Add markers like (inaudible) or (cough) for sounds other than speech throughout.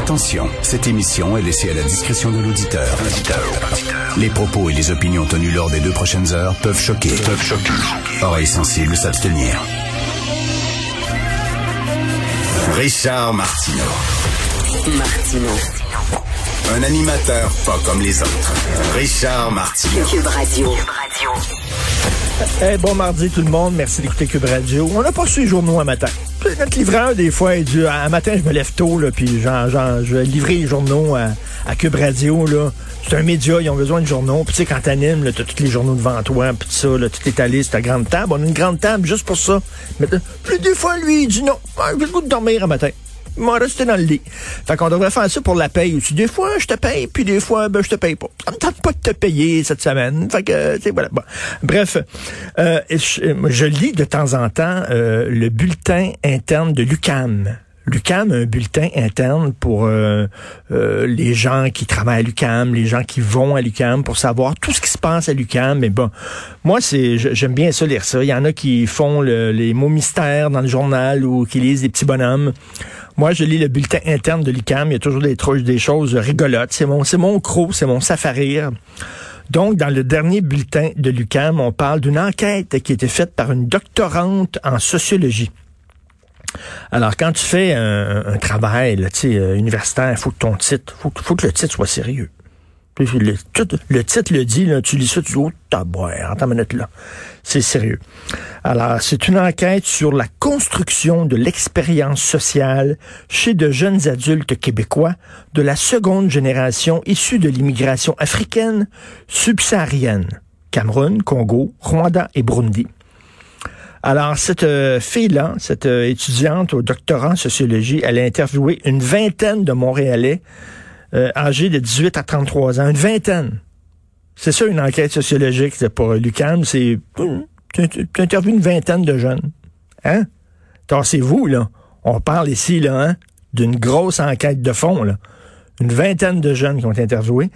Attention, cette émission est laissée à la discrétion de l'auditeur. Les propos et les opinions tenues lors des deux prochaines heures peuvent choquer. Peuvent choquer. Oreilles sensibles s'abstenir. Richard Martineau. Martineau. Un animateur pas comme les autres. Richard Martineau. Cube Radio. Eh, bon mardi tout le monde, merci d'écouter Cube Radio. On n'a pas su les journaux un matin. Notre livreur, des fois, il dit, un matin, je me lève tôt, là, puis genre, genre, je vais livrer les journaux à, à Cube Radio, là. C'est un média, ils ont besoin de journaux. Puis tu sais, quand t'animes, là, t'as tous les journaux devant toi, puis tout ça, là, tout est allé sur ta grande table. On a une grande table juste pour ça. Mais plus des fois, lui, il dit non, j'ai le goût de dormir un matin m'en rester dans le lit. Fait qu'on devrait faire ça pour la paye aussi. Des fois, je te paye, puis des fois, ben, je te paye pas. Ça me tente pas de te payer cette semaine. Fait que, tu voilà. Bon. Bref, euh, je, je, lis de temps en temps euh, le bulletin interne de l'UCAM. L'UCAM a un bulletin interne pour euh, euh, les gens qui travaillent à l'UCAM, les gens qui vont à l'UCAM pour savoir tout ce qui se passe à l'UCAM. Mais bon, moi, c'est j'aime bien ça lire ça. Il y en a qui font le, les mots mystères dans le journal ou qui lisent des petits bonhommes. Moi, je lis le bulletin interne de l'UCAM. Il y a toujours des, des choses rigolotes. C'est mon, c'est mon croc, c'est mon safarir. Donc, dans le dernier bulletin de l'UCAM, on parle d'une enquête qui a été faite par une doctorante en sociologie. Alors, quand tu fais un, un travail là, euh, universitaire, il faut que ton titre, faut, faut que le titre soit sérieux. Le, titre le dit, tu lis ça, tu dis, oh, attends une là. C'est sérieux. Alors, c'est une enquête sur la construction de l'expérience sociale chez de jeunes adultes québécois de la seconde génération issue de l'immigration africaine subsaharienne. Cameroun, Congo, Rwanda et Burundi. Alors, cette euh, fille-là, cette euh, étudiante au doctorat en sociologie, elle a interviewé une vingtaine de Montréalais euh, âgés de 18 à 33 ans, une vingtaine. C'est ça une enquête sociologique pour l'UQAM, c'est tu interviews une vingtaine de jeunes. Hein? c'est vous là. On parle ici, là, hein, d'une grosse enquête de fond, là. Une vingtaine de jeunes qui ont été interviewés.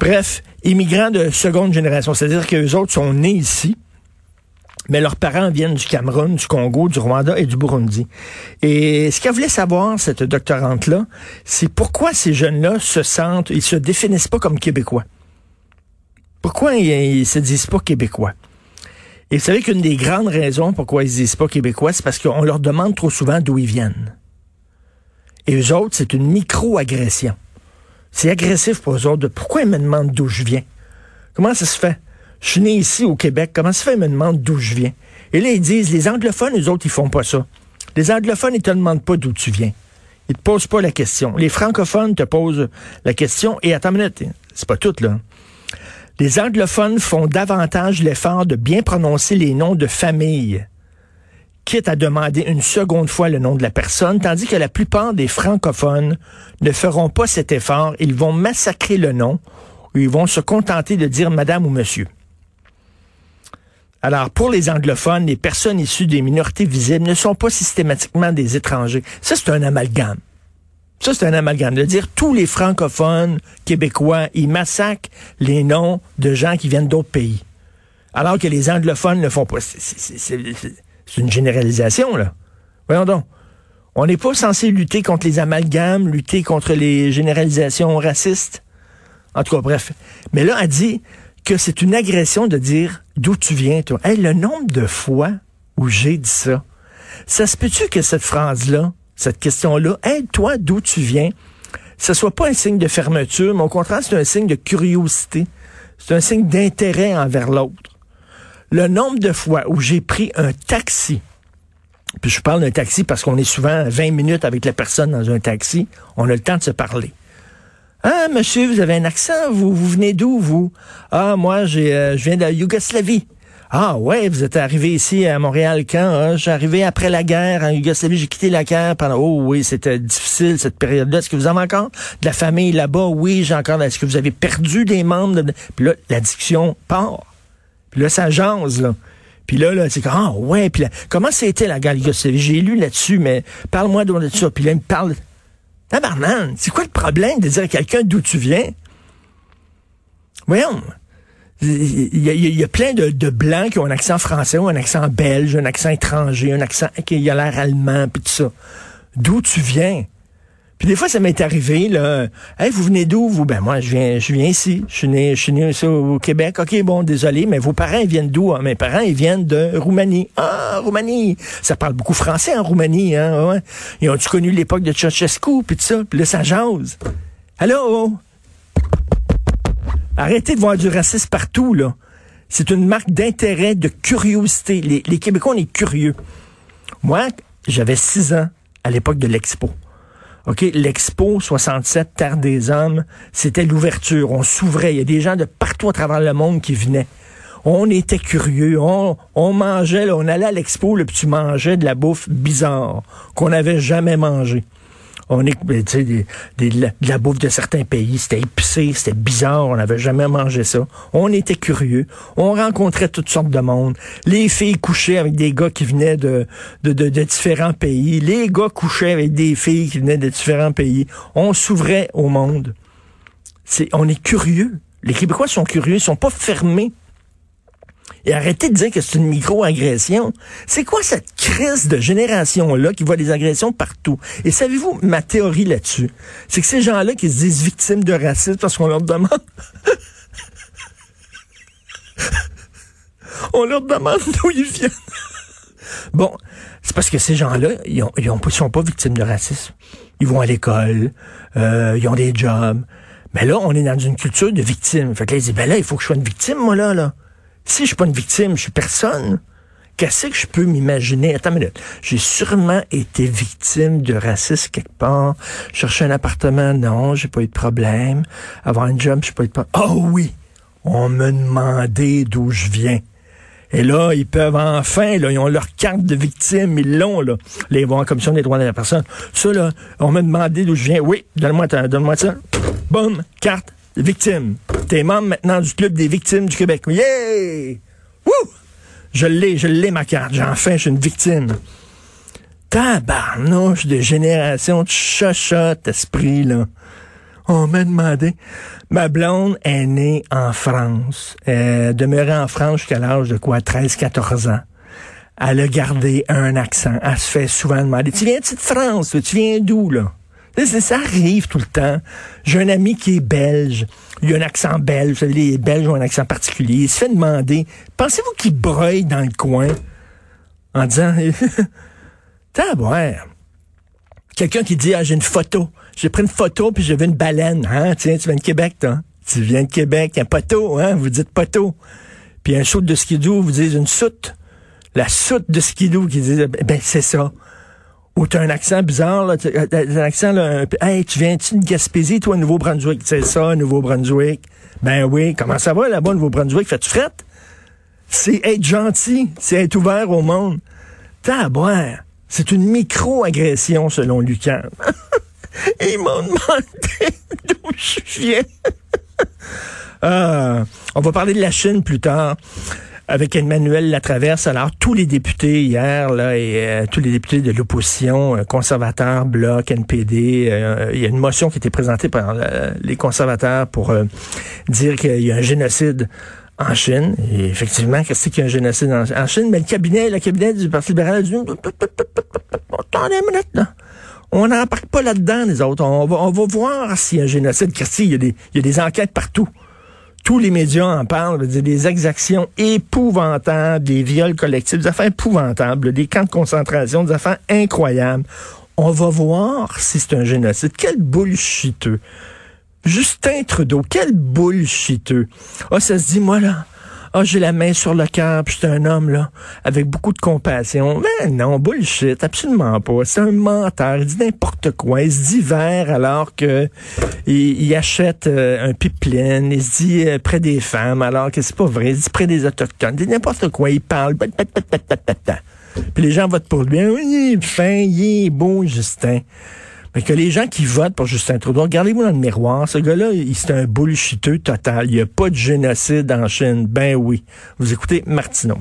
Bref, immigrants de seconde génération, c'est-à-dire que les autres sont nés ici, mais leurs parents viennent du Cameroun, du Congo, du Rwanda et du Burundi. Et ce qu'elle voulait savoir, cette doctorante-là, c'est pourquoi ces jeunes-là se sentent, ils se définissent pas comme québécois. Pourquoi ils, se disent pas québécois? Et vous savez qu'une des grandes raisons pourquoi ils se disent pas québécois, c'est parce qu'on leur demande trop souvent d'où ils viennent. Et eux autres, c'est une micro-agression. C'est agressif pour eux autres. De pourquoi ils me demandent d'où je viens? Comment ça se fait? Je suis né ici au Québec, comment ça fait, ils me demandent d'où je viens? Et là, ils disent, les anglophones, les autres, ils font pas ça. Les anglophones, ils te demandent pas d'où tu viens. Ils te posent pas la question. Les francophones te posent la question. Et attends une minute, c'est pas tout, là. Les anglophones font davantage l'effort de bien prononcer les noms de famille, quitte à demander une seconde fois le nom de la personne, tandis que la plupart des francophones ne feront pas cet effort. Ils vont massacrer le nom ou ils vont se contenter de dire madame ou monsieur. Alors, pour les anglophones, les personnes issues des minorités visibles ne sont pas systématiquement des étrangers. Ça, c'est un amalgame. Ça, c'est un amalgame. De dire tous les francophones québécois, ils massacrent les noms de gens qui viennent d'autres pays. Alors que les anglophones ne font pas. C'est une généralisation, là. Voyons donc. On n'est pas censé lutter contre les amalgames, lutter contre les généralisations racistes. En tout cas, bref. Mais là, elle dit, que c'est une agression de dire d'où tu viens, toi. Hey, le nombre de fois où j'ai dit ça, ça se peut-tu que cette phrase-là, cette question-là, hey, toi, d'où tu viens, ce soit pas un signe de fermeture, mais au contraire, c'est un signe de curiosité. C'est un signe d'intérêt envers l'autre. Le nombre de fois où j'ai pris un taxi, puis je parle d'un taxi parce qu'on est souvent 20 minutes avec la personne dans un taxi, on a le temps de se parler. Ah, monsieur, vous avez un accent, vous, vous venez d'où, vous? Ah, moi, j'ai, euh, je viens de la Yougoslavie. Ah ouais, vous êtes arrivé ici à Montréal quand? Hein? J'ai arrivé après la guerre en Yougoslavie, j'ai quitté la guerre pendant... Oh oui, c'était difficile cette période-là. Est-ce que vous avez encore de la famille là-bas? Oui, j'ai encore... Est-ce que vous avez perdu des membres? De... Puis là, la discussion part. Puis là, ça jase, là. Puis là, là, c'est comme, ah ouais, puis là, comment c'était la guerre Yougoslavie? J'ai lu là-dessus, mais parle-moi de ça. Puis là, il me parle... Tabarnan, c'est quoi le problème de dire à quelqu'un d'où tu viens? Voyons. Il y, a, il y a plein de, de, blancs qui ont un accent français ou un accent belge, un accent étranger, un accent qui a l'air allemand, puis tout ça. D'où tu viens? Puis des fois, ça m'est arrivé, là. Hey, vous venez d'où, vous? Ben, moi, je viens, je viens ici. Je suis né, je suis né ici au Québec. OK, bon, désolé, mais vos parents, ils viennent d'où? Hein? Mes parents, ils viennent de Roumanie. Ah, Roumanie! Ça parle beaucoup français en Roumanie, hein? Ouais. Ils ont-tu connu l'époque de Ceausescu, puis tout ça? Puis là, ça jase. Allô? Arrêtez de voir du racisme partout, là. C'est une marque d'intérêt, de curiosité. Les, les Québécois, on est curieux. Moi, j'avais six ans à l'époque de l'Expo. OK, l'Expo 67, Terre des Hommes, c'était l'ouverture. On s'ouvrait. Il y a des gens de partout à travers le monde qui venaient. On était curieux. On, on mangeait, on allait à l'Expo, puis tu mangeais de la bouffe bizarre qu'on n'avait jamais mangée on est, ben, tu sais, de la bouffe de certains pays, c'était épicé, c'était bizarre, on n'avait jamais mangé ça. On était curieux, on rencontrait toutes sortes de monde. Les filles couchaient avec des gars qui venaient de, de, de, différents pays, les gars couchaient avec des filles qui venaient de différents pays. On s'ouvrait au monde. C'est, on est curieux. Les Québécois sont curieux, ils sont pas fermés et arrêtez de dire que c'est une micro-agression. C'est quoi cette crise de génération-là qui voit des agressions partout? Et savez-vous ma théorie là-dessus? C'est que ces gens-là qui se disent victimes de racisme parce qu'on leur demande... (laughs) On leur demande d'où ils viennent. bon, c'est parce que ces gens-là, ils, ont, ils, sont pas victimes de racisme. Ils vont à l'école, euh, ils ont des jobs. Mais là, on est dans une culture de victimes. Fait que là, ils disent, ben là, il faut que je sois une victime, moi, là, là. Si je suis pas une victime, je suis personne. Qu'est-ce que je peux m'imaginer? Attends une minute. J'ai sûrement été victime de racisme quelque part. Chercher un appartement, non, j'ai pas eu de problème. Avoir un job, j'ai pas eu de problème. Oh oui! On me demandait d'où je viens. Et là, ils peuvent enfin, là, ils ont leur carte de victime, ils l'ont, là. Les vont en commission des droits de la personne. Ça, là, on m'a demandé d'où je viens. Oui, donne-moi donne-moi ça. Boum, carte victime. T'es membre maintenant du club des victimes du Québec. Yeah! Wouh! Je l'ai, je l'ai ma carte. J'ai enfin, je suis une victime. Tabarnouche de génération de chochotte, esprit, là. On m'a demandé. Ma blonde est née en France. Elle demeurait en France jusqu'à l'âge de quoi? 13, 14 ans. Elle a gardé un accent. Elle se fait souvent demander, tu viens de France? Tu viens d'où, là? Ça arrive tout le temps. J'ai un ami qui est belge. Il a un accent belge. Les Belges ont un accent particulier. Il se fait demander, pensez-vous qu'il breuille dans le coin? En disant, t'as à boire. Quelqu'un qui dit, ah, j'ai une photo. J'ai pris une photo puis j'ai vu une baleine. Hein? Tiens, tu viens de Québec, toi. Tu viens de Québec, un poteau, hein? Vous dites poteau. Puis un saut de skidoo, vous dites une soute. La soute de skidoo qui dit, ben, c'est ça ou tu as un accent bizarre, là, euh, un accent, là, hey, tu viens-tu de Gaspésie, toi, Nouveau-Brunswick? C'est ça, Nouveau-Brunswick. Ben oui, comment ça va là-bas, Nouveau-Brunswick? Fais-tu frette? C'est être gentil, c'est être ouvert au monde. T'as boire. C'est une micro-agression, selon Lucan. (laughs) Ils m'ont demandé (laughs) d'où je viens. (laughs) euh, on va parler de la Chine plus tard avec Emmanuel Latraverse. Alors, tous les députés hier, là, et euh, tous les députés de l'opposition, euh, conservateurs, Bloc, NPD, euh, il y a une motion qui a été présentée par les conservateurs pour dire qu'il y a un génocide en Chine. Et effectivement, qu'est-ce qu'il y a un génocide en, Chine? Mais le cabinet, le cabinet du Parti libéral a dit, attendez une minute, là. On n'embarque pas là-dedans, les autres. On va, on va voir s'il y a un génocide. Christy, il y a des, il y a des enquêtes partout tous les médias en parlent, des exactions épouvantables, des viols collectifs, des affaires épouvantables, des camps de concentration, des affaires incroyables. On va voir si c'est un génocide. Quel bullshiteux. Justin Trudeau, quel bullshiteux. Ah, ça se dit, moi là, Ah, j'ai la main sur le cœur, puis c'est un homme, là, avec beaucoup de compassion. Mais non, bullshit, absolument pas. C'est un menteur, il dit n'importe quoi. Il se dit vert alors que il, achète euh, un pipeline. Il se dit euh, près des femmes alors que c'est pas vrai. Il se dit près des autochtones. Il dit n'importe quoi. Il parle. Puis les gens votent pour lui. Oui, il est fin, il est beau, Justin. Que les gens qui votent pour Justin Trudeau, regardez-vous dans le miroir, ce gars-là, c'est un bullshiteux total. Il n'y a pas de génocide en Chine. Ben oui. Vous écoutez Martineau.